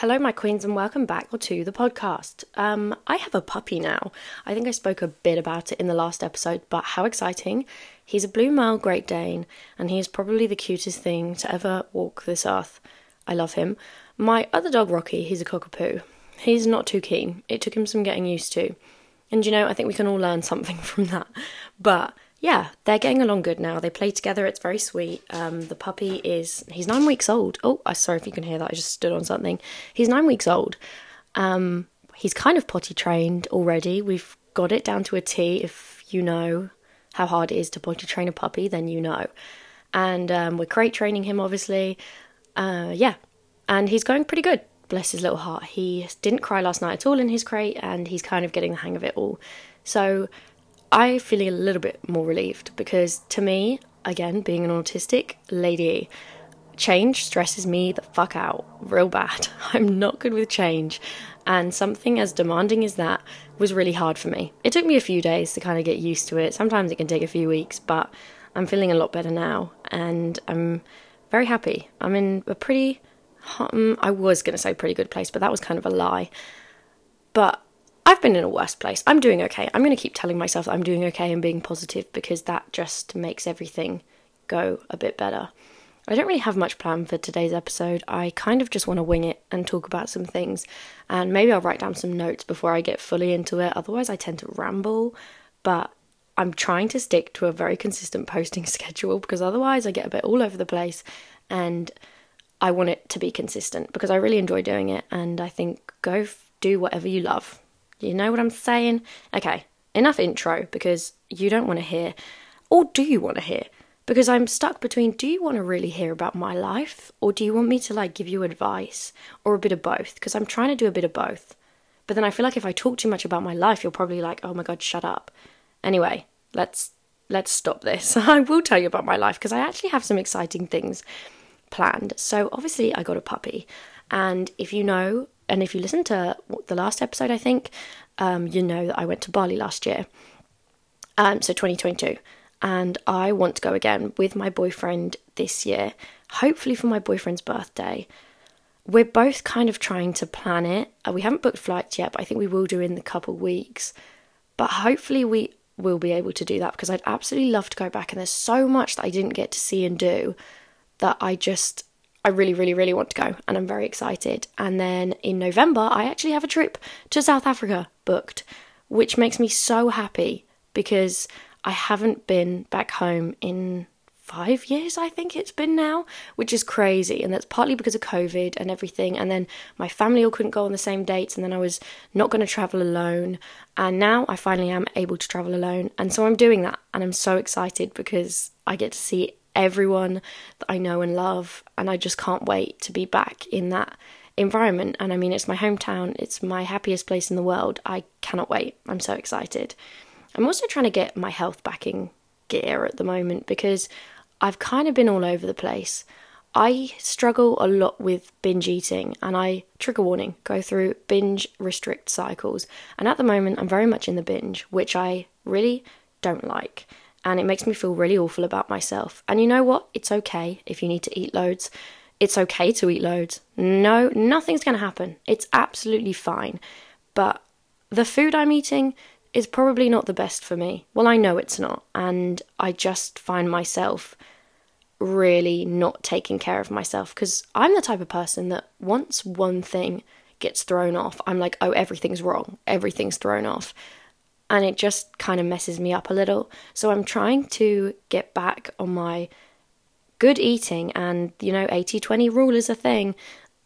Hello, my queens, and welcome back to the podcast. Um, I have a puppy now. I think I spoke a bit about it in the last episode, but how exciting! He's a blue male Great Dane, and he is probably the cutest thing to ever walk this earth. I love him. My other dog, Rocky, he's a cockapoo. He's not too keen. It took him some getting used to. And you know, I think we can all learn something from that. But yeah, they're getting along good now. They play together. It's very sweet. Um, the puppy is he's nine weeks old. Oh, I'm sorry if you can hear that. I just stood on something. He's nine weeks old. Um, he's kind of potty trained already. We've got it down to a T. If you know how hard it is to potty train a puppy, then you know. And um, we're crate training him, obviously. Uh, yeah, and he's going pretty good. Bless his little heart. He didn't cry last night at all in his crate, and he's kind of getting the hang of it all. So I feel a little bit more relieved because to me, again, being an autistic lady, change stresses me the fuck out real bad. I'm not good with change, and something as demanding as that was really hard for me. It took me a few days to kind of get used to it. Sometimes it can take a few weeks, but I'm feeling a lot better now, and I'm very happy. I'm in a pretty, um, I was going to say pretty good place, but that was kind of a lie. But I've been in a worse place. I'm doing okay. I'm going to keep telling myself I'm doing okay and being positive because that just makes everything go a bit better. I don't really have much planned for today's episode. I kind of just want to wing it and talk about some things. And maybe I'll write down some notes before I get fully into it. Otherwise, I tend to ramble. But I'm trying to stick to a very consistent posting schedule because otherwise, I get a bit all over the place. And I want it to be consistent because I really enjoy doing it. And I think go f- do whatever you love. You know what I'm saying? Okay, enough intro because you don't want to hear, or do you want to hear? Because I'm stuck between do you want to really hear about my life, or do you want me to like give you advice, or a bit of both? Because I'm trying to do a bit of both. But then I feel like if I talk too much about my life, you're probably like, oh my god, shut up. Anyway, let's let's stop this. I will tell you about my life because I actually have some exciting things planned. So obviously I got a puppy, and if you know and if you listen to the last episode, I think um, you know that I went to Bali last year, um, so 2022, and I want to go again with my boyfriend this year, hopefully for my boyfriend's birthday. We're both kind of trying to plan it. Uh, we haven't booked flights yet, but I think we will do in the couple weeks. But hopefully we will be able to do that because I'd absolutely love to go back. And there's so much that I didn't get to see and do that I just I really, really, really want to go and I'm very excited. And then in November, I actually have a trip to South Africa booked, which makes me so happy because I haven't been back home in five years, I think it's been now, which is crazy. And that's partly because of COVID and everything. And then my family all couldn't go on the same dates, and then I was not going to travel alone. And now I finally am able to travel alone. And so I'm doing that, and I'm so excited because I get to see everyone that I know and love, and I just can't wait to be back in that environment. And I mean, it's my hometown, it's my happiest place in the world. I cannot wait. I'm so excited. I'm also trying to get my health back in gear at the moment because I've kind of been all over the place. I struggle a lot with binge eating and I, trigger warning, go through binge restrict cycles. And at the moment, I'm very much in the binge, which I really don't like and it makes me feel really awful about myself. And you know what? It's okay if you need to eat loads. It's okay to eat loads. No, nothing's going to happen. It's absolutely fine. But the food I'm eating is probably not the best for me. Well, I know it's not. And I just find myself really not taking care of myself because I'm the type of person that once one thing gets thrown off, I'm like, oh, everything's wrong. Everything's thrown off and it just kind of messes me up a little. So I'm trying to get back on my good eating and you know 80/20 rule is a thing.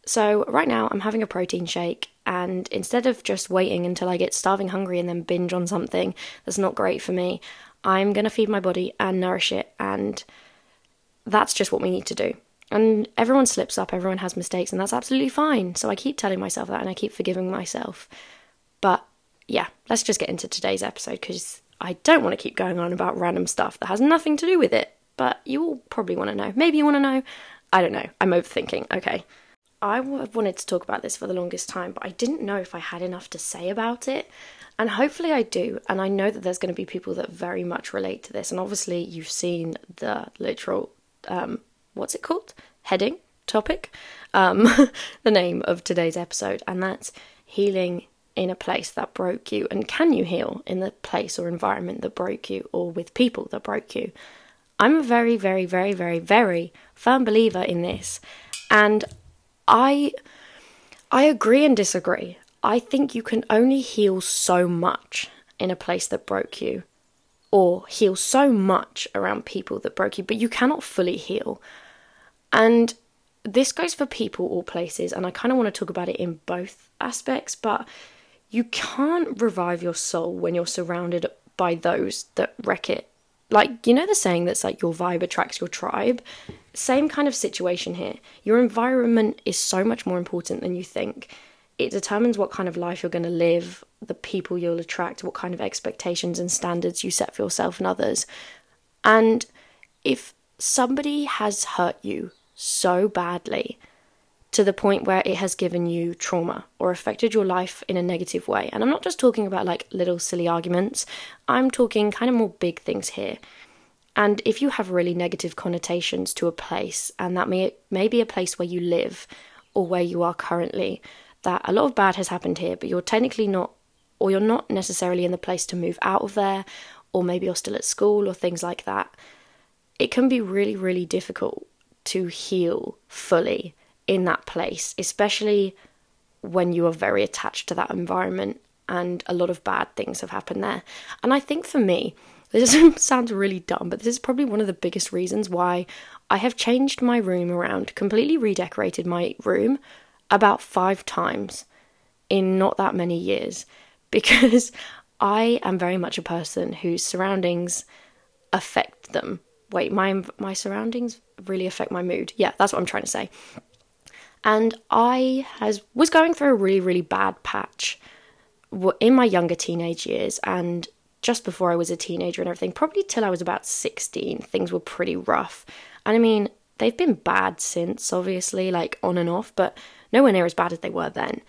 So right now I'm having a protein shake and instead of just waiting until I get starving hungry and then binge on something that's not great for me, I'm going to feed my body and nourish it and that's just what we need to do. And everyone slips up, everyone has mistakes, and that's absolutely fine. So I keep telling myself that and I keep forgiving myself. But yeah, let's just get into today's episode because I don't want to keep going on about random stuff that has nothing to do with it. But you all probably want to know. Maybe you want to know. I don't know. I'm overthinking. Okay. I wanted to talk about this for the longest time, but I didn't know if I had enough to say about it. And hopefully I do. And I know that there's going to be people that very much relate to this. And obviously, you've seen the literal, um, what's it called? Heading topic, um, the name of today's episode, and that's healing in a place that broke you. And can you heal in the place or environment that broke you or with people that broke you? I'm a very, very, very, very, very firm believer in this. And I I agree and disagree. I think you can only heal so much in a place that broke you or heal so much around people that broke you, but you cannot fully heal. And this goes for people or places, and I kind of want to talk about it in both aspects, but you can't revive your soul when you're surrounded by those that wreck it. Like, you know, the saying that's like your vibe attracts your tribe? Same kind of situation here. Your environment is so much more important than you think. It determines what kind of life you're going to live, the people you'll attract, what kind of expectations and standards you set for yourself and others. And if somebody has hurt you so badly to the point where it has given you trauma or affected your life in a negative way, and I'm not just talking about like little silly arguments, I'm talking kind of more big things here. And if you have really negative connotations to a place, and that may, may be a place where you live or where you are currently, that a lot of bad has happened here, but you're technically not, or you're not necessarily in the place to move out of there, or maybe you're still at school or things like that, it can be really, really difficult to heal fully in that place, especially when you are very attached to that environment and a lot of bad things have happened there. And I think for me, this sounds really dumb, but this is probably one of the biggest reasons why I have changed my room around, completely redecorated my room about five times in not that many years because I am very much a person whose surroundings affect them. Wait, my my surroundings really affect my mood. Yeah, that's what I'm trying to say. And I has was going through a really really bad patch in my younger teenage years and just before I was a teenager and everything, probably till I was about 16, things were pretty rough. And I mean, they've been bad since, obviously, like on and off, but nowhere near as bad as they were then.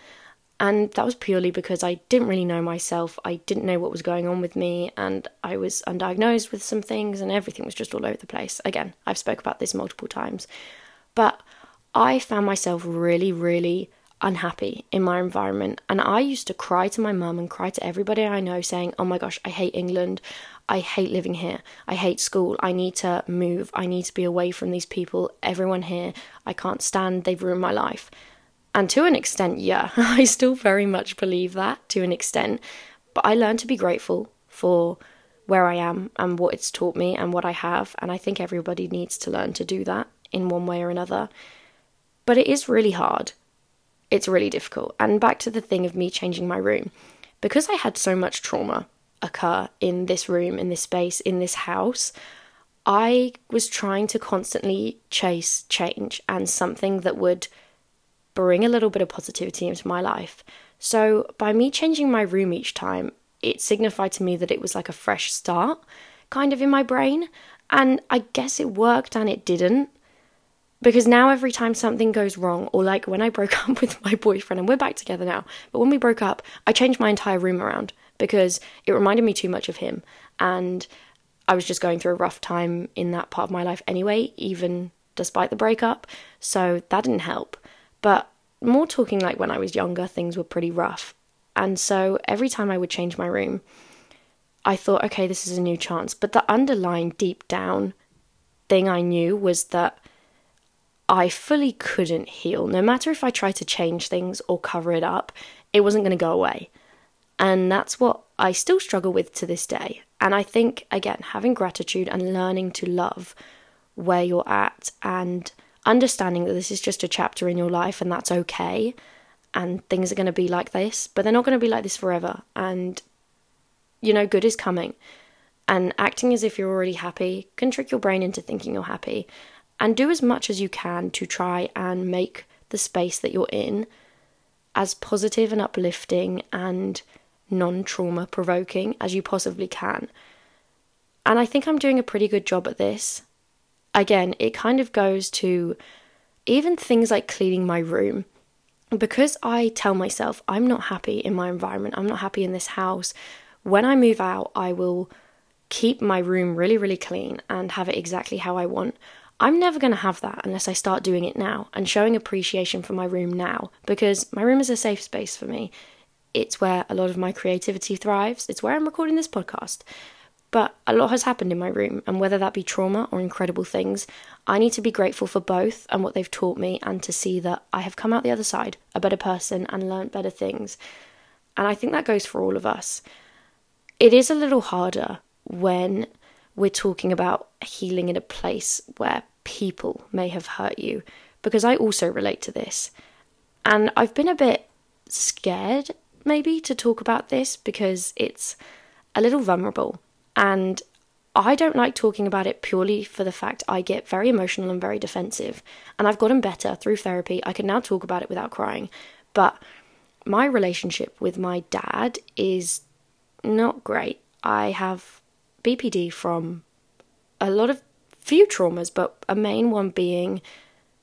And that was purely because I didn't really know myself. I didn't know what was going on with me, and I was undiagnosed with some things, and everything was just all over the place. Again, I've spoke about this multiple times, but I found myself really, really unhappy in my environment. And I used to cry to my mum and cry to everybody I know, saying, Oh my gosh, I hate England. I hate living here. I hate school. I need to move. I need to be away from these people. Everyone here, I can't stand. They've ruined my life. And to an extent, yeah, I still very much believe that to an extent. But I learned to be grateful for where I am and what it's taught me and what I have. And I think everybody needs to learn to do that in one way or another. But it is really hard. It's really difficult. And back to the thing of me changing my room. Because I had so much trauma occur in this room, in this space, in this house, I was trying to constantly chase change and something that would bring a little bit of positivity into my life. So, by me changing my room each time, it signified to me that it was like a fresh start, kind of in my brain. And I guess it worked and it didn't. Because now, every time something goes wrong, or like when I broke up with my boyfriend, and we're back together now, but when we broke up, I changed my entire room around because it reminded me too much of him. And I was just going through a rough time in that part of my life anyway, even despite the breakup. So that didn't help. But more talking like when I was younger, things were pretty rough. And so every time I would change my room, I thought, okay, this is a new chance. But the underlying deep down thing I knew was that I fully couldn't heal. No matter if I tried to change things or cover it up, it wasn't going to go away. And that's what I still struggle with to this day. And I think, again, having gratitude and learning to love where you're at and understanding that this is just a chapter in your life and that's okay and things are going to be like this, but they're not going to be like this forever. And, you know, good is coming. And acting as if you're already happy can trick your brain into thinking you're happy. And do as much as you can to try and make the space that you're in as positive and uplifting and non trauma provoking as you possibly can. And I think I'm doing a pretty good job at this again, it kind of goes to even things like cleaning my room. Because I tell myself I'm not happy in my environment, I'm not happy in this house, when I move out, I will keep my room really, really clean and have it exactly how I want. I'm never going to have that unless I start doing it now and showing appreciation for my room now because my room is a safe space for me. It's where a lot of my creativity thrives. It's where I'm recording this podcast. But a lot has happened in my room, and whether that be trauma or incredible things, I need to be grateful for both and what they've taught me, and to see that I have come out the other side a better person and learned better things. And I think that goes for all of us. It is a little harder when we're talking about healing in a place where people may have hurt you, because I also relate to this. And I've been a bit scared, maybe, to talk about this because it's a little vulnerable and I don't like talking about it purely for the fact I get very emotional and very defensive. And I've gotten better through therapy. I can now talk about it without crying. But my relationship with my dad is not great. I have BPD from a lot of few traumas, but a main one being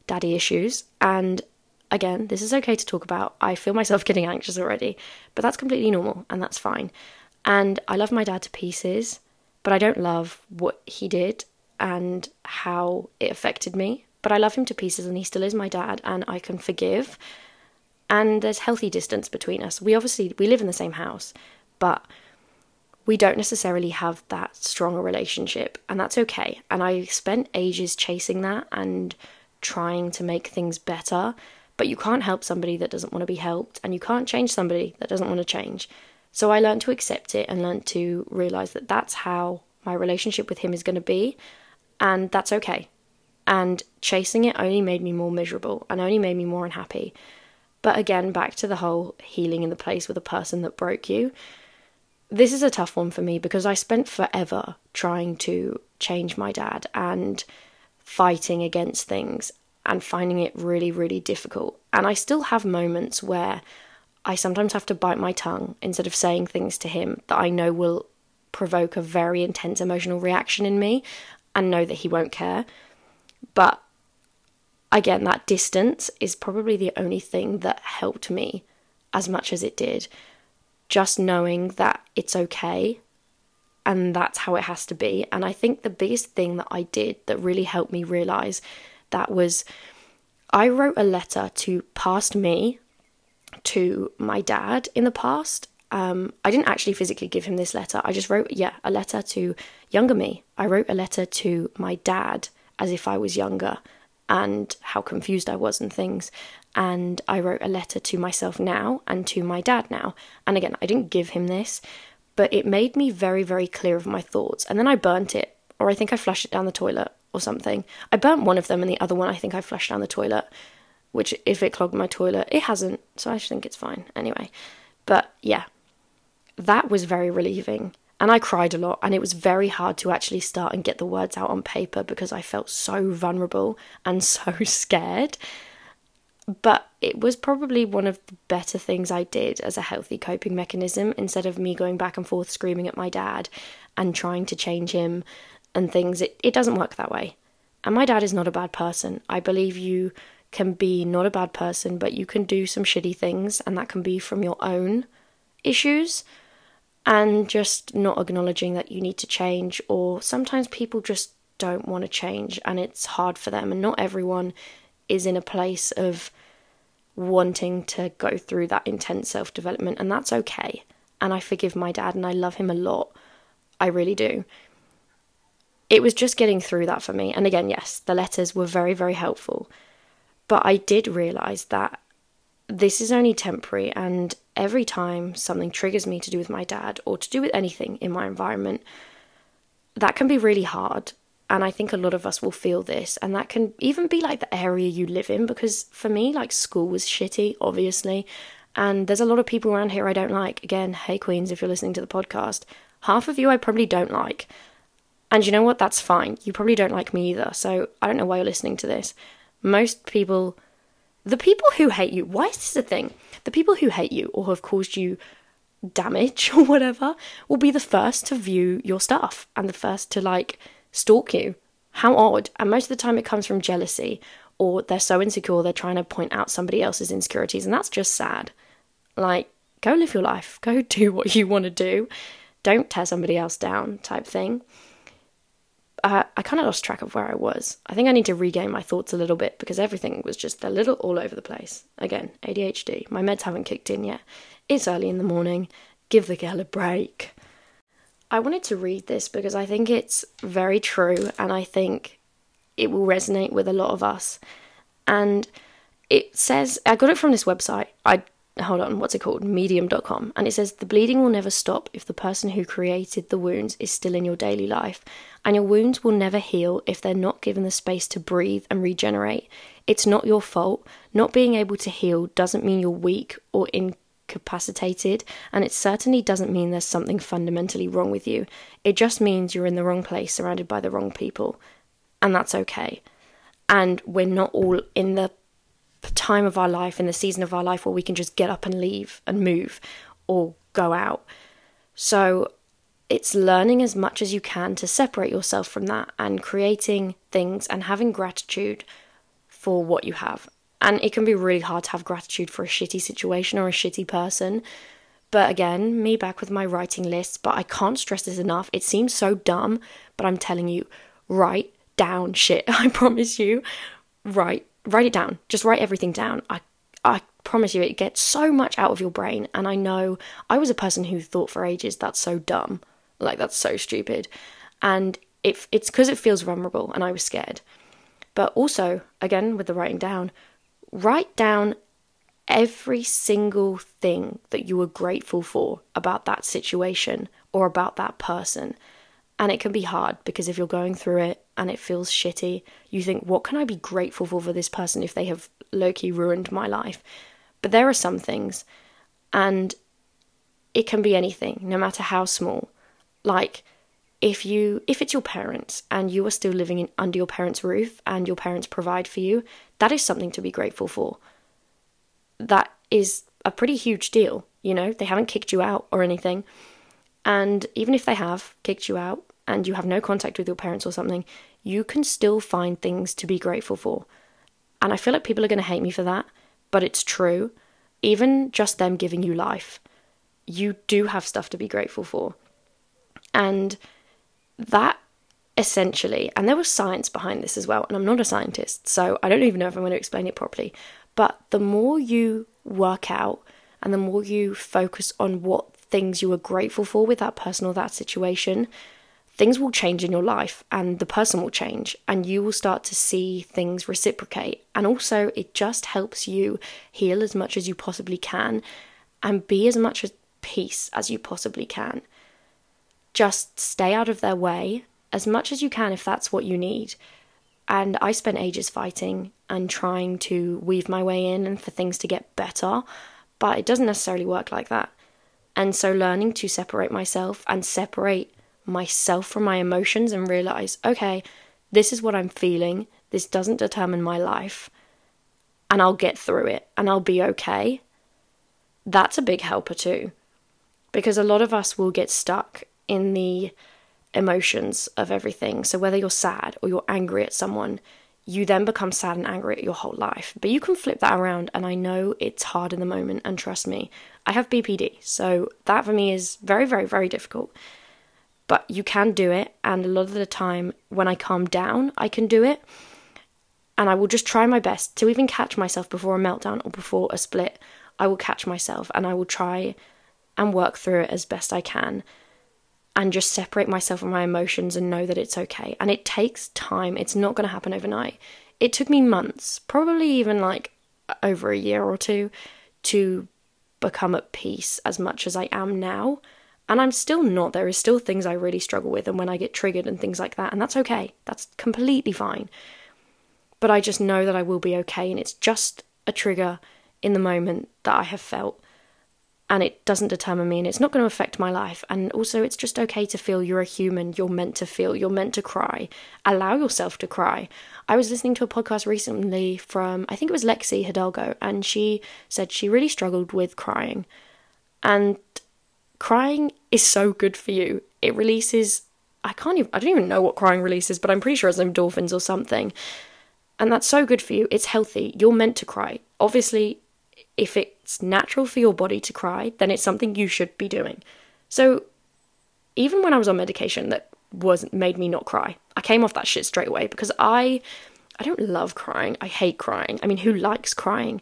daddy issues. And again, this is okay to talk about. I feel myself getting anxious already, but that's completely normal and that's fine. And I love my dad to pieces, but I don't love what he did and how it affected me. But I love him to pieces and he still is my dad and I can forgive. And there's healthy distance between us. We obviously we live in the same house, but we don't necessarily have that strong a relationship and that's okay. And I spent ages chasing that and trying to make things better, but you can't help somebody that doesn't want to be helped and you can't change somebody that doesn't want to change. So I learned to accept it and learned to realize that that's how my relationship with him is going to be, and that's okay. And chasing it only made me more miserable and only made me more unhappy. But again, back to the whole healing in the place with a person that broke you. This is a tough one for me because I spent forever trying to change my dad and fighting against things and finding it really, really difficult. And I still have moments where I sometimes have to bite my tongue instead of saying things to him that I know will provoke a very intense emotional reaction in me and know that he won't care. But again, that distance is probably the only thing that helped me as much as it did. Just knowing that it's okay and that's how it has to be. And I think the biggest thing that I did that really helped me realize that was I wrote a letter to past me to my dad in the past. Um, I didn't actually physically give him this letter. I just wrote, yeah, a letter to younger me. I wrote a letter to my dad as if I was younger and how confused I was and things. And I wrote a letter to myself now and to my dad now. And again, I didn't give him this, but it made me very, very clear of my thoughts. And then I burnt it, or I think I flushed it down the toilet or something. I burnt one of them, and the other one I think I flushed down the toilet which if it clogged my toilet, it hasn't, so I think it's fine anyway. But yeah, that was very relieving. And I cried a lot, and it was very hard to actually start and get the words out on paper because I felt so vulnerable and so scared. But it was probably one of the better things I did as a healthy coping mechanism instead of me going back and forth screaming at my dad and trying to change him and things. It, it doesn't work that way. And my dad is not a bad person. I believe you can be not a bad person, but you can do some shitty things, and that can be from your own issues and just not acknowledging that you need to change. Or sometimes people just don't want to change and it's hard for them, and not everyone is in a place of wanting to go through that intense self development, and that's okay. And I forgive my dad and I love him a lot. I really do. It was just getting through that for me. And again, yes, the letters were very, very helpful. But I did realize that this is only temporary, and every time something triggers me to do with my dad or to do with anything in my environment, that can be really hard. And I think a lot of us will feel this, and that can even be like the area you live in. Because for me, like school was shitty, obviously, and there's a lot of people around here I don't like. Again, hey Queens, if you're listening to the podcast, half of you I probably don't like. And you know what? That's fine. You probably don't like me either. So I don't know why you're listening to this most people, the people who hate you, why is this a thing? The people who hate you or have caused you damage or whatever will be the first to view your stuff and the first to like stalk you. How odd. And most of the time it comes from jealousy or they're so insecure they're trying to point out somebody else's insecurities and that's just sad. Like, go live your life, go do what you want to do. Don't tear somebody else down, type thing. Uh, I kind of lost track of where I was. I think I need to regain my thoughts a little bit because everything was just a little all over the place. Again, ADHD. My meds haven't kicked in yet. It's early in the morning. Give the girl a break. I wanted to read this because I think it's very true and I think it will resonate with a lot of us. And it says, I got it from this website. I hold on, what's it called? Medium.com. And it says the bleeding will never stop if the person who created the wounds is still in your daily life. And your wounds will never heal if they're not given the space to breathe and regenerate. It's not your fault. Not being able to heal doesn't mean you're weak or incapacitated, and it certainly doesn't mean there's something fundamentally wrong with you. It just means you're in the wrong place, surrounded by the wrong people. And that's okay. And we're not all in the time of our life, in the season of our life where we can just get up and leave and move or go out. So it's learning as much as you can to separate yourself from that and creating things and having gratitude for what you have. And it can be really hard to have gratitude for a shitty situation or a shitty person. But again, me back with my writing list, but I can't stress this enough. It seems so dumb, but I'm telling you, write down shit. I promise you, write write it down. Just write everything down. I I promise you it gets so much out of your brain and I know I was a person who thought for ages that's so dumb. Like that's so stupid. And it, it's because it feels vulnerable and I was scared. But also, again, with the writing down, write down every single thing that you were grateful for about that situation or about that person. And it can be hard because if you're going through it and it feels shitty, you think, what can I be grateful for for this person if they have low key ruined my life? But there are some things, and it can be anything, no matter how small. Like, if you if it's your parents and you are still living in, under your parents' roof and your parents provide for you, that is something to be grateful for. That is a pretty huge deal, you know? They haven't kicked you out or anything. And even if they have kicked you out and you have no contact with your parents or something, you can still find things to be grateful for. And I feel like people are going to hate me for that, but it's true. Even just them giving you life, you do have stuff to be grateful for. And that essentially, and there was science behind this as well, and I'm not a scientist, so I don't even know if I'm going to explain it properly. But the more you work out and the more you focus on what things you are grateful for with that person or that situation, things will change in your life and the person will change and you will start to see things reciprocate. And also, it just helps you heal as much as you possibly can and be as much at peace as you possibly can. Just stay out of their way as much as you can if that's what you need. And I spent ages fighting and trying to weave my way in and for things to get better, but it doesn't necessarily work like that. And so, learning to separate myself and separate myself from my emotions and realize, okay, this is what I'm feeling. This doesn't determine my life. And I'll get through it and I'll be okay. That's a big helper too. Because a lot of us will get stuck in the emotions of everything. So, whether you're sad or you're angry at someone, you then become sad and angry at your whole life. But you can flip that around, and I know it's hard in the moment, and trust me, I have BPD, so that for me is very, very, very difficult. But you can do it, and a lot of the time when I calm down, I can do it. And I will just try my best to even catch myself before a meltdown or before a split. I will catch myself and I will try and work through it as best I can and just separate myself from my emotions and know that it's okay. And it takes time, it's not going to happen overnight. It took me months, probably even like over a year or two, to become at peace as much as I am now. And I'm still not. There is still things I really struggle with, and when I get triggered and things like that, and that's okay. That's completely fine. But I just know that I will be okay, and it's just a trigger in the moment that I have felt and it doesn't determine me and it's not going to affect my life. And also, it's just okay to feel you're a human, you're meant to feel, you're meant to cry. Allow yourself to cry. I was listening to a podcast recently from, I think it was Lexi Hidalgo, and she said she really struggled with crying. And crying is so good for you. It releases, I can't even, I don't even know what crying releases, but I'm pretty sure it's endorphins or something. And that's so good for you. It's healthy. You're meant to cry. Obviously, if it's natural for your body to cry, then it's something you should be doing. So even when I was on medication that was made me not cry, I came off that shit straight away because I I don't love crying. I hate crying. I mean, who likes crying?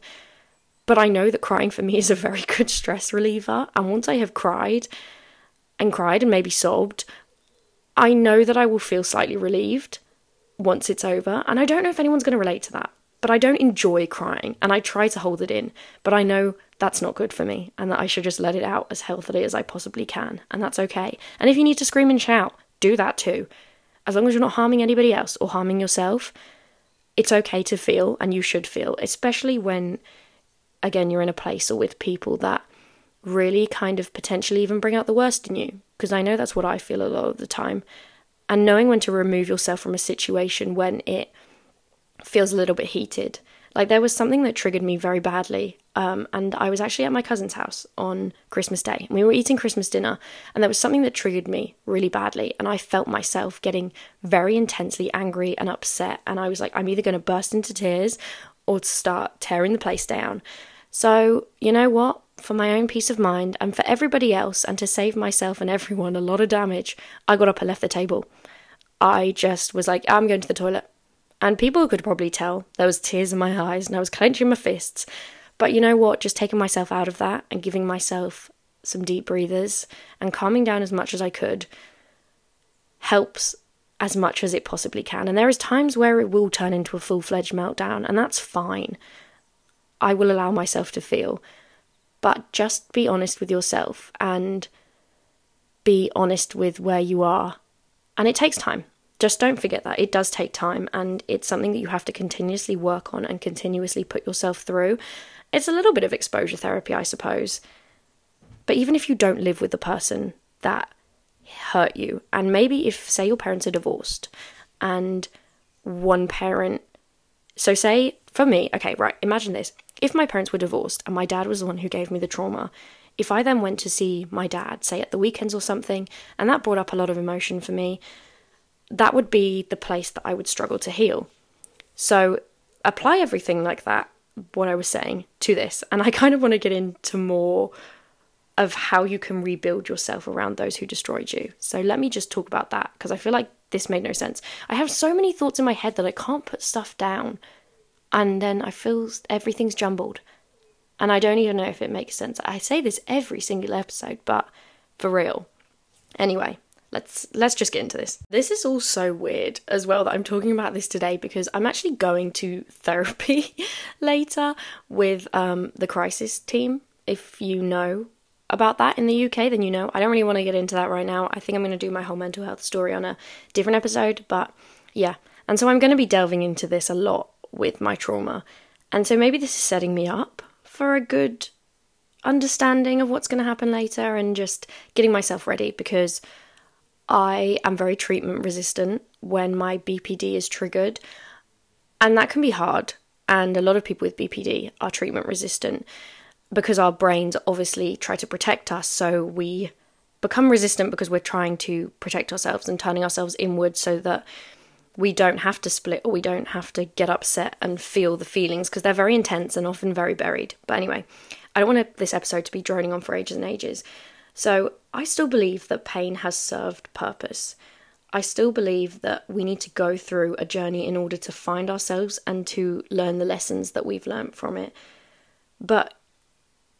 But I know that crying for me is a very good stress reliever. And once I have cried and cried and maybe sobbed, I know that I will feel slightly relieved once it's over. And I don't know if anyone's going to relate to that, but I don't enjoy crying and I try to hold it in. But I know that's not good for me and that I should just let it out as healthily as I possibly can. And that's okay. And if you need to scream and shout, do that too. As long as you're not harming anybody else or harming yourself, it's okay to feel and you should feel, especially when, again, you're in a place or with people that really kind of potentially even bring out the worst in you. Because I know that's what I feel a lot of the time. And knowing when to remove yourself from a situation when it feels a little bit heated like there was something that triggered me very badly. Um, and I was actually at my cousin's house on Christmas Day. And we were eating Christmas dinner, and there was something that triggered me really badly. And I felt myself getting very intensely angry and upset. And I was like, I'm either going to burst into tears or to start tearing the place down. So, you know what? For my own peace of mind and for everybody else, and to save myself and everyone a lot of damage, I got up and left the table. I just was like, I'm going to the toilet. And people could probably tell there was tears in my eyes and I was clenching my fists. But you know what? Just taking myself out of that and giving myself some deep breathers and calming down as much as I could helps as much as it possibly can. And there is times where it will turn into a full-fledged meltdown and that's fine. I will allow myself to feel. But just be honest with yourself and be honest with where you are. And it takes time just don't forget that it does take time and it's something that you have to continuously work on and continuously put yourself through. It's a little bit of exposure therapy, I suppose. But even if you don't live with the person that hurt you, and maybe if, say, your parents are divorced and one parent, so say for me, okay, right, imagine this. If my parents were divorced and my dad was the one who gave me the trauma, if I then went to see my dad, say at the weekends or something, and that brought up a lot of emotion for me, that would be the place that I would struggle to heal. So apply everything like that, what I was saying, to this. And I kind of want to get into more of how you can rebuild yourself around those who destroyed you. So let me just talk about that because I feel like this made no sense. I have so many thoughts in my head that I can't put stuff down. And then I feel everything's jumbled. And I don't even know if it makes sense. I say this every single episode, but for real. Anyway, let's let's just get into this. This is all so weird as well that I'm talking about this today because I'm actually going to therapy later with um, the crisis team. If you know about that in the UK, then you know. I don't really want to get into that right now. I think I'm going to do my whole mental health story on a different episode, but yeah. And so I'm going to be delving into this a lot with my trauma. And so maybe this is setting me up for a good understanding of what's going to happen later and just getting myself ready because I am very treatment resistant when my BPD is triggered, and that can be hard. And a lot of people with BPD are treatment resistant because our brains obviously try to protect us, so we become resistant because we're trying to protect ourselves and turning ourselves inward so that we don't have to split or we don't have to get upset and feel the feelings because they're very intense and often very buried. But anyway, I don't want this episode to be droning on for ages and ages. So I still believe that pain has served purpose. I still believe that we need to go through a journey in order to find ourselves and to learn the lessons that we've learned from it. But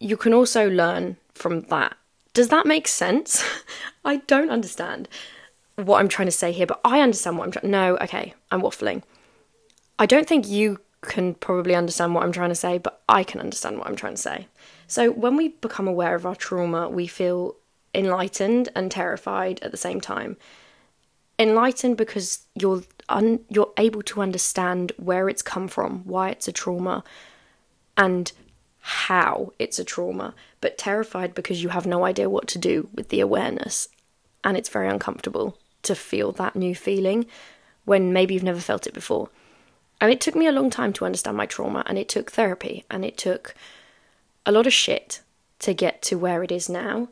you can also learn from that. Does that make sense? I don't understand what I'm trying to say here, but I understand what I'm trying. No, okay, I'm waffling. I don't think you can probably understand what I'm trying to say, but I can understand what I'm trying to say. So, when we become aware of our trauma, we feel enlightened and terrified at the same time. Enlightened because you're un- you're able to understand where it's come from, why it's a trauma, and how it's a trauma, but terrified because you have no idea what to do with the awareness, and it's very uncomfortable to feel that new feeling when maybe you've never felt it before. And it took me a long time to understand my trauma, and it took therapy, and it took a lot of shit to get to where it is now.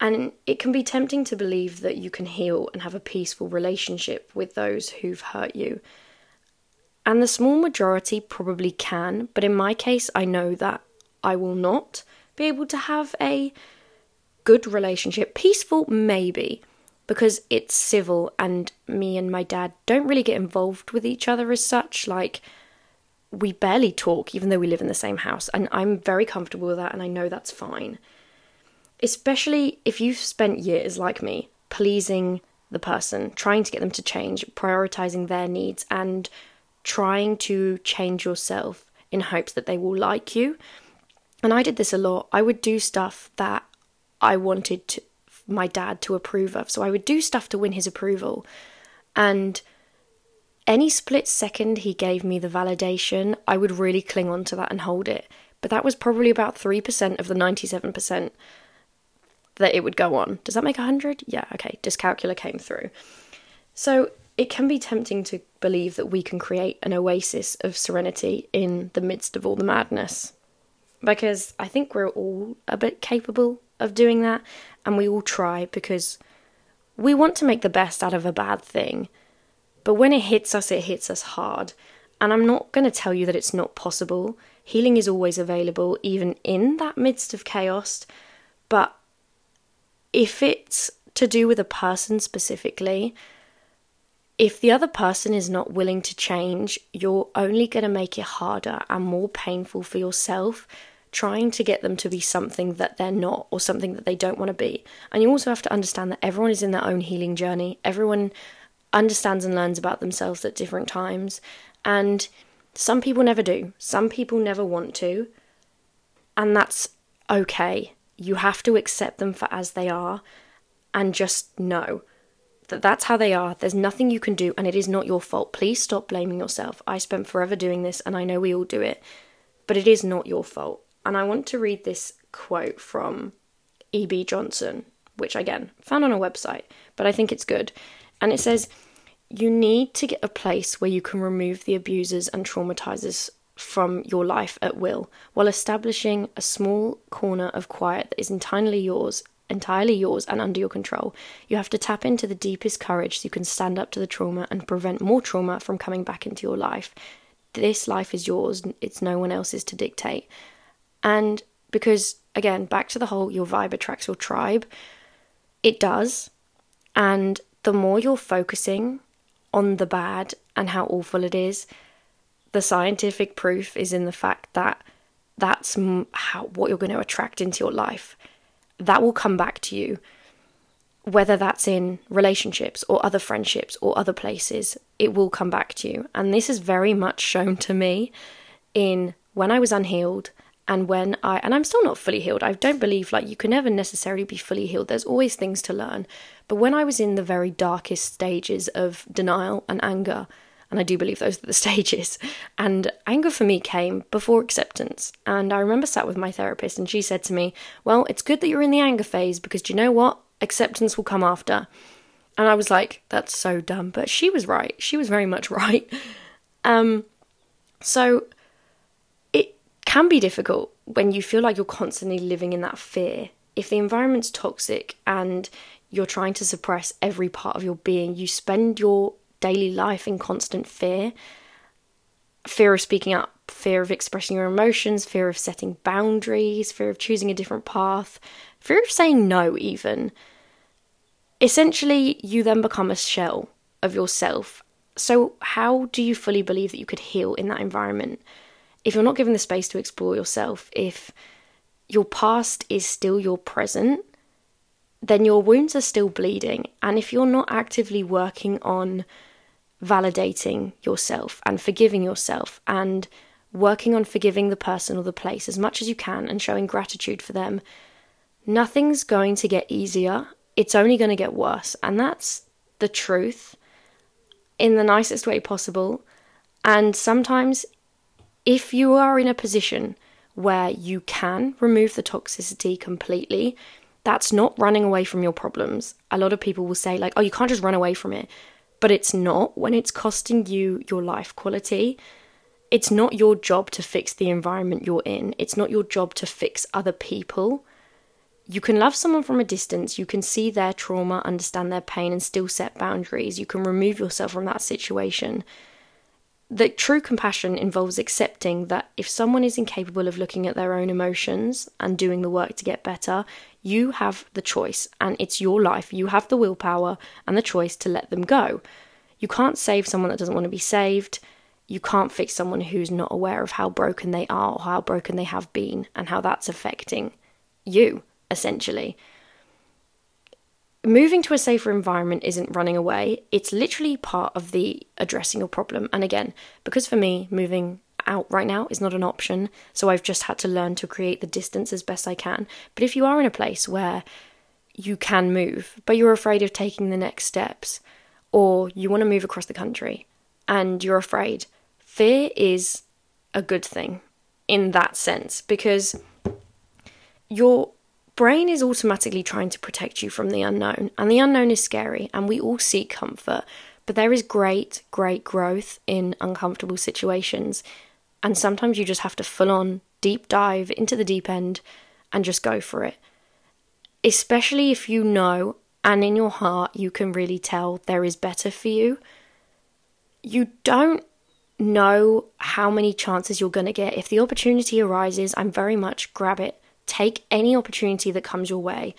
And it can be tempting to believe that you can heal and have a peaceful relationship with those who've hurt you. And the small majority probably can, but in my case, I know that I will not be able to have a good relationship. Peaceful, maybe, because it's civil and me and my dad don't really get involved with each other as such. Like, we barely talk, even though we live in the same house. And I'm very comfortable with that, and I know that's fine. Especially if you've spent years, like me, pleasing the person, trying to get them to change, prioritizing their needs, and trying to change yourself in hopes that they will like you. And I did this a lot. I would do stuff that I wanted to, my dad to approve of. So I would do stuff to win his approval. And any split second he gave me the validation, I would really cling on to that and hold it. But that was probably about 3% of the 97% that it would go on. Does that make 100? Yeah, okay, dyscalculia came through. So it can be tempting to believe that we can create an oasis of serenity in the midst of all the madness. Because I think we're all a bit capable of doing that, and we all try because we want to make the best out of a bad thing. But when it hits us, it hits us hard. And I'm not going to tell you that it's not possible. Healing is always available, even in that midst of chaos. But if it's to do with a person specifically, if the other person is not willing to change, you're only going to make it harder and more painful for yourself trying to get them to be something that they're not or something that they don't want to be. And you also have to understand that everyone is in their own healing journey. Everyone understands and learns about themselves at different times. And some people never do, some people never want to. And that's okay you have to accept them for as they are and just know that that's how they are. There's nothing you can do, and it is not your fault. Please stop blaming yourself. I spent forever doing this, and I know we all do it, but it is not your fault. And I want to read this quote from E.B. Johnson, which again found on a website, but I think it's good. And it says, You need to get a place where you can remove the abusers and traumatizers from your life at will, while establishing a small corner of quiet that is entirely yours, entirely yours and under your control. You have to tap into the deepest courage so you can stand up to the trauma and prevent more trauma from coming back into your life. This life is yours, it's no one else's to dictate. And because again, back to the whole your vibe attracts your tribe, it does. And the more you're focusing on the bad and how awful it is, the scientific proof is in the fact that that's how what you're going to attract into your life. That will come back to you, whether that's in relationships or other friendships or other places. It will come back to you, and this is very much shown to me in when I was unhealed and when I and I'm still not fully healed. I don't believe like you can never necessarily be fully healed. There's always things to learn. But when I was in the very darkest stages of denial and anger and I do believe those are the stages. And anger for me came before acceptance. And I remember sat with my therapist, and she said to me, Well, it's good that you're in the anger phase because do you know what? Acceptance will come after. And I was like, That's so dumb. But she was right. She was very much right. Um, so it can be difficult when you feel like you're constantly living in that fear. If the environment's toxic and you're trying to suppress every part of your being, you spend your daily life in constant fear fear of speaking up, fear of expressing your emotions, fear of setting boundaries, fear of choosing a different path, fear of saying no, even. Essentially, you then become a shell of yourself. So, how do you fully believe that you could heal in that environment? If you're not given the space to explore yourself, if your past is still your present, then your wounds are still bleeding. And if you're not actively working on validating yourself and forgiving yourself and working on forgiving the person or the place as much as you can and showing gratitude for them, nothing's going to get easier. It's only going to get worse. And that's the truth in the nicest way possible. And sometimes, if you are in a position where you can remove the toxicity completely, that's not running away from your problems. A lot of people will say, like, oh, you can't just run away from it but it's not when it's costing you your life quality. It's not your job to fix the environment you're in. It's not your job to fix other people. You can love someone from a distance. You can see their trauma, understand their pain, and still set boundaries. You can remove yourself from that situation. That true compassion involves accepting that if someone is incapable of looking at their own emotions and doing the work to get better, you have the choice and it's your life. You have the willpower and the choice to let them go. You can't save someone that doesn't want to be saved. You can't fix someone who's not aware of how broken they are or how broken they have been and how that's affecting you, essentially. Moving to a safer environment isn't running away, it's literally part of the addressing your problem. And again, because for me, moving out right now is not an option, so I've just had to learn to create the distance as best I can. But if you are in a place where you can move, but you're afraid of taking the next steps, or you want to move across the country and you're afraid, fear is a good thing in that sense because your brain is automatically trying to protect you from the unknown, and the unknown is scary, and we all seek comfort. But there is great, great growth in uncomfortable situations, and sometimes you just have to full on deep dive into the deep end and just go for it. Especially if you know and in your heart you can really tell there is better for you. You don't know how many chances you're going to get. If the opportunity arises, I'm very much grab it Take any opportunity that comes your way.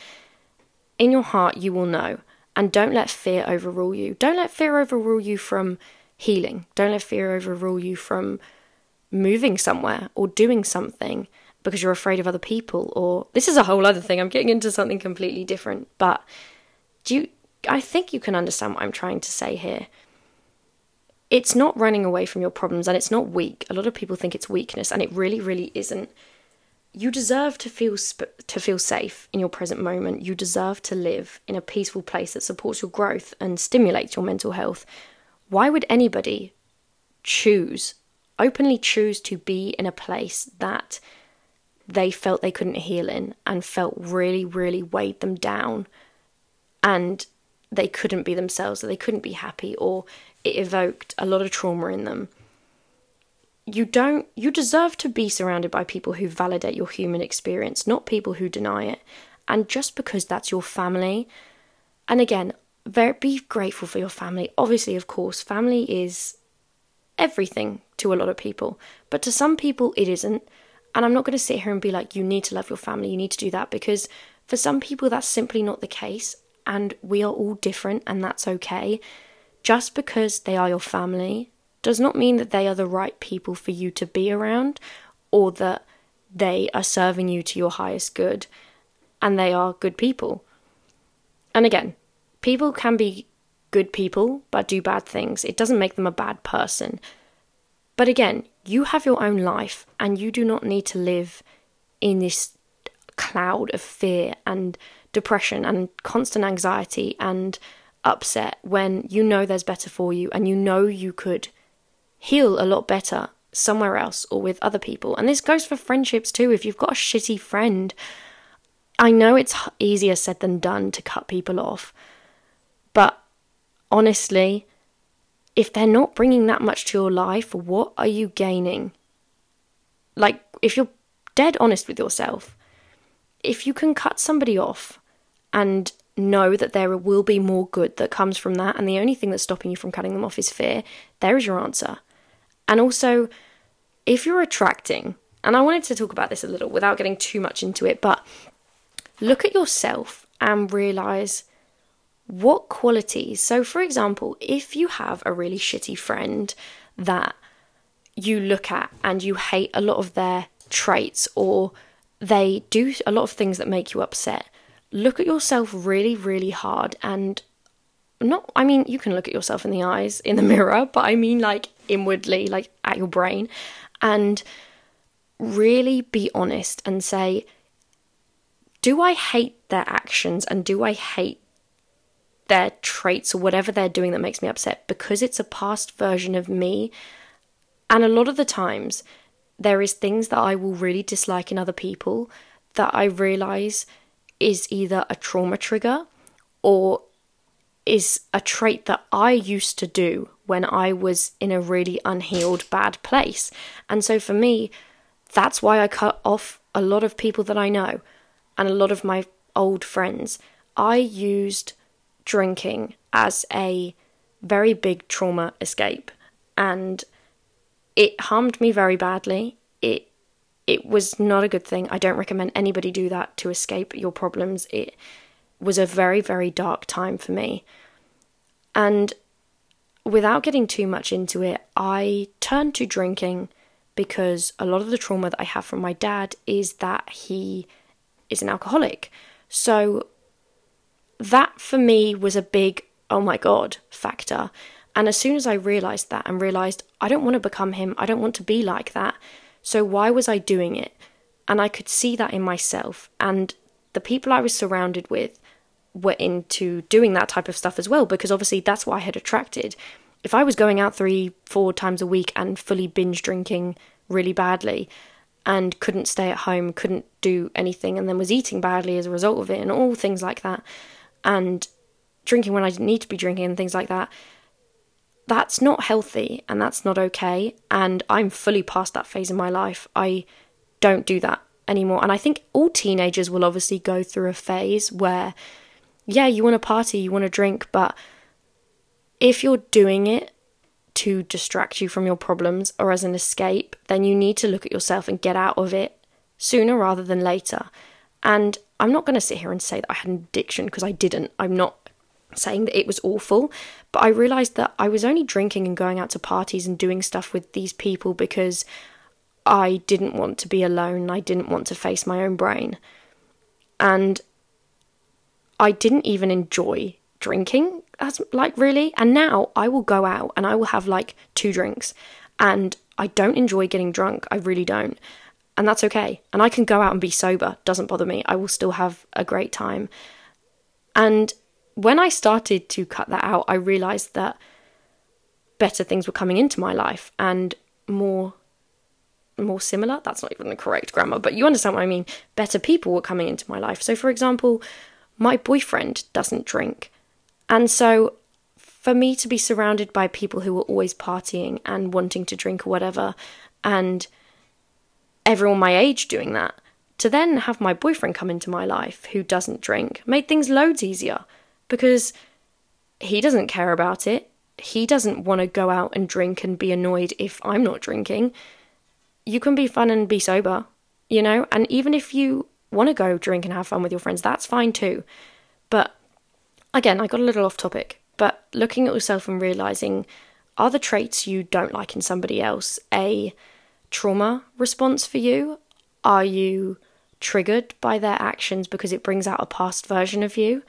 In your heart, you will know. And don't let fear overrule you. Don't let fear overrule you from healing. Don't let fear overrule you from moving somewhere or doing something because you're afraid of other people or this is a whole other thing. I'm getting into something completely different. But do you I think you can understand what I'm trying to say here. It's not running away from your problems and it's not weak. A lot of people think it's weakness and it really really isn't you deserve to feel sp- to feel safe in your present moment. You deserve to live in a peaceful place that supports your growth and stimulates your mental health. Why would anybody choose openly choose to be in a place that they felt they couldn't heal in and felt really really weighed them down and they couldn't be themselves or they couldn't be happy or it evoked a lot of trauma in them you don't you deserve to be surrounded by people who validate your human experience not people who deny it. And just because that's your family and again very, be grateful for your family. Obviously of course family is everything to a lot of people but to some people it isn't. And i'm not going to sit here and be like you need to love your family you need to do that because for some people that's simply not the case and we are all different and that's okay. Just because they are your family does not mean that they are the right people for you to be around or that they are serving you to your highest good and they are good people. And again, people can be good people but do bad things. It doesn't make them a bad person. But again, you have your own life and you do not need to live in this cloud of fear and depression and constant anxiety and upset when you know there's better for you and you know you could heal a lot better somewhere else or with other people. And this goes for friendships too. If you've got a shitty friend, I know it's easier said than done to cut people off. But honestly, if they're not bringing that much to your life, what are you gaining? Like, if you're dead honest with yourself, if you can cut somebody off and know that there will be more good that comes from that, and the only thing that's stopping you from cutting them off is fear, there is your answer. And also, if you're attracting, and I wanted to talk about this a little without getting too much into it, but look at yourself and realize what qualities. So, for example, if you have a really shitty friend that you look at and you hate a lot of their traits or they do a lot of things that make you upset, look at yourself really, really hard and not I mean you can look at yourself in the eyes in the mirror, but I mean like inwardly, like at your brain and really be honest and say do I hate their actions and do I hate their traits or whatever they're doing that makes me upset because it's a past version of me? And a lot of the times, there is things that I will really dislike in other people that I realize is either a trauma trigger or is a trait that I used to do when I was in a really unhealed bad place. And so for me, that's why I cut off a lot of people that I know and a lot of my old friends. I used drinking as a very big trauma escape. And it harmed me very badly. It it was not a good thing. I don't recommend anybody do that to escape your problems. It was a very very dark time for me. And without getting too much into it, I turned to drinking because a lot of the trauma that I have from my dad is that he is an alcoholic. So that for me was a big oh my god factor. And as soon as I realized that and realized I don't want to become him, I don't want to be like that. So why was I doing it? And I could see that in myself. And the people I was surrounded with were into doing that type of stuff as well, because obviously that's what I had attracted. If I was going out three, four times a week and fully binge drinking really badly and couldn't stay at home, couldn't do anything, and then was eating badly as a result of it, and all things like that, and drinking when I didn't need to be drinking and things like that, that's not healthy and that's not okay. And I'm fully past that phase in my life. I don't do that anymore. And I think all teenagers will obviously go through a phase where, yeah, you want to party, you want to drink, but if you're doing it to distract you from your problems or as an escape, then you need to look at yourself and get out of it sooner rather than later. And I'm not going to sit here and say that I had an addiction because I didn't. I'm not saying that it was awful, but I realized that I was only drinking and going out to parties and doing stuff with these people because I didn't want to be alone. I didn't want to face my own brain. And I didn't even enjoy drinking as like really. And now I will go out and I will have like two drinks. And I don't enjoy getting drunk. I really don't. And that's okay. And I can go out and be sober. Doesn't bother me. I will still have a great time. And when I started to cut that out, I realized that better things were coming into my life and more more similar. That's not even the correct grammar, but you understand what I mean. Better people were coming into my life. So for example, my boyfriend doesn't drink. And so for me to be surrounded by people who were always partying and wanting to drink or whatever and everyone my age doing that, to then have my boyfriend come into my life who doesn't drink made things loads easier because he doesn't care about it. He doesn't want to go out and drink and be annoyed if I'm not drinking. You can be fun and be sober, you know? And even if you want to go drink and have fun with your friends, that's fine too. But again, I got a little off topic, but looking at yourself and realizing are the traits you don't like in somebody else a trauma response for you? Are you triggered by their actions because it brings out a past version of you?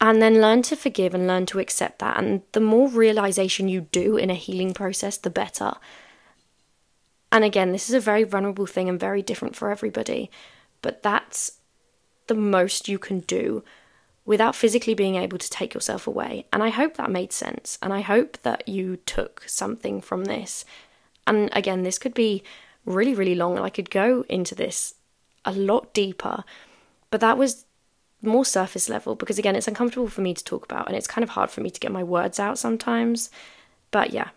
and then learn to forgive and learn to accept that. And the more realization you do in a healing process, the better. And again, this is a very vulnerable thing and very different for everybody, but that's the most you can do without physically being able to take yourself away. And I hope that made sense. And I hope that you took something from this. And again, this could be really, really long, and I could go into this a lot deeper. But that was more surface level because again it's uncomfortable for me to talk about and it's kind of hard for me to get my words out sometimes but yeah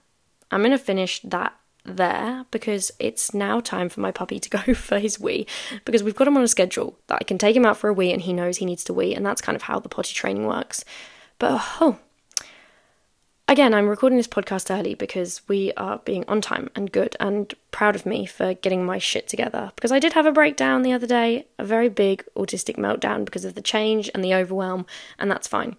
i'm going to finish that there because it's now time for my puppy to go for his wee because we've got him on a schedule that I can take him out for a wee and he knows he needs to wee and that's kind of how the potty training works. But oh, Again, I'm recording this podcast early because we are being on time and good and proud of me for getting my shit together. Because I did have a breakdown the other day, a very big autistic meltdown because of the change and the overwhelm, and that's fine.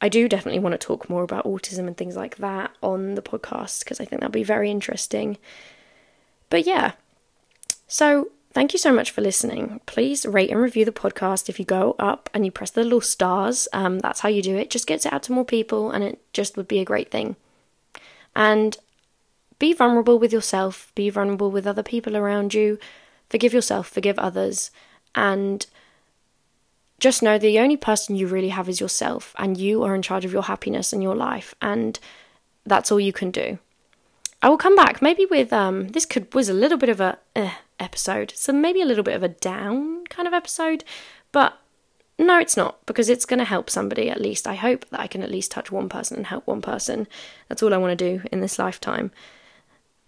I do definitely want to talk more about autism and things like that on the podcast because I think that'll be very interesting. But yeah, so Thank you so much for listening. Please rate and review the podcast. If you go up and you press the little stars, um, that's how you do it. Just gets it out to more people, and it just would be a great thing. And be vulnerable with yourself, be vulnerable with other people around you. Forgive yourself, forgive others, and just know the only person you really have is yourself, and you are in charge of your happiness and your life, and that's all you can do. I will come back maybe with um this could was a little bit of a eh, episode. So maybe a little bit of a down kind of episode, but no, it's not because it's going to help somebody at least. I hope that I can at least touch one person and help one person. That's all I want to do in this lifetime.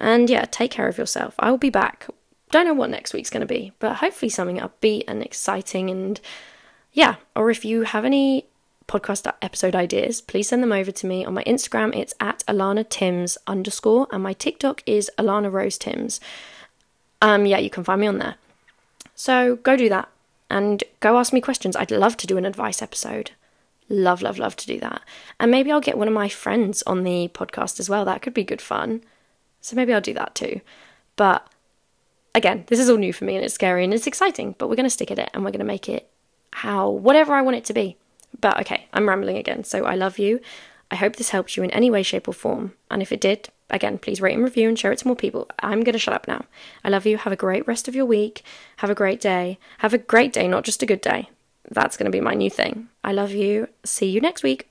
And yeah, take care of yourself. I will be back. Don't know what next week's going to be, but hopefully something upbeat and exciting and yeah, or if you have any podcast episode ideas, please send them over to me on my Instagram. It's at Alana Timms underscore, and my TikTok is Alana Rose Timms. Um, yeah, you can find me on there. So go do that and go ask me questions. I'd love to do an advice episode. Love, love, love to do that. And maybe I'll get one of my friends on the podcast as well. That could be good fun. So maybe I'll do that too. But again, this is all new for me and it's scary and it's exciting, but we're going to stick at it and we're going to make it how, whatever I want it to be. But okay, I'm rambling again. So I love you. I hope this helps you in any way, shape, or form. And if it did, again, please rate and review and share it to more people. I'm going to shut up now. I love you. Have a great rest of your week. Have a great day. Have a great day, not just a good day. That's going to be my new thing. I love you. See you next week.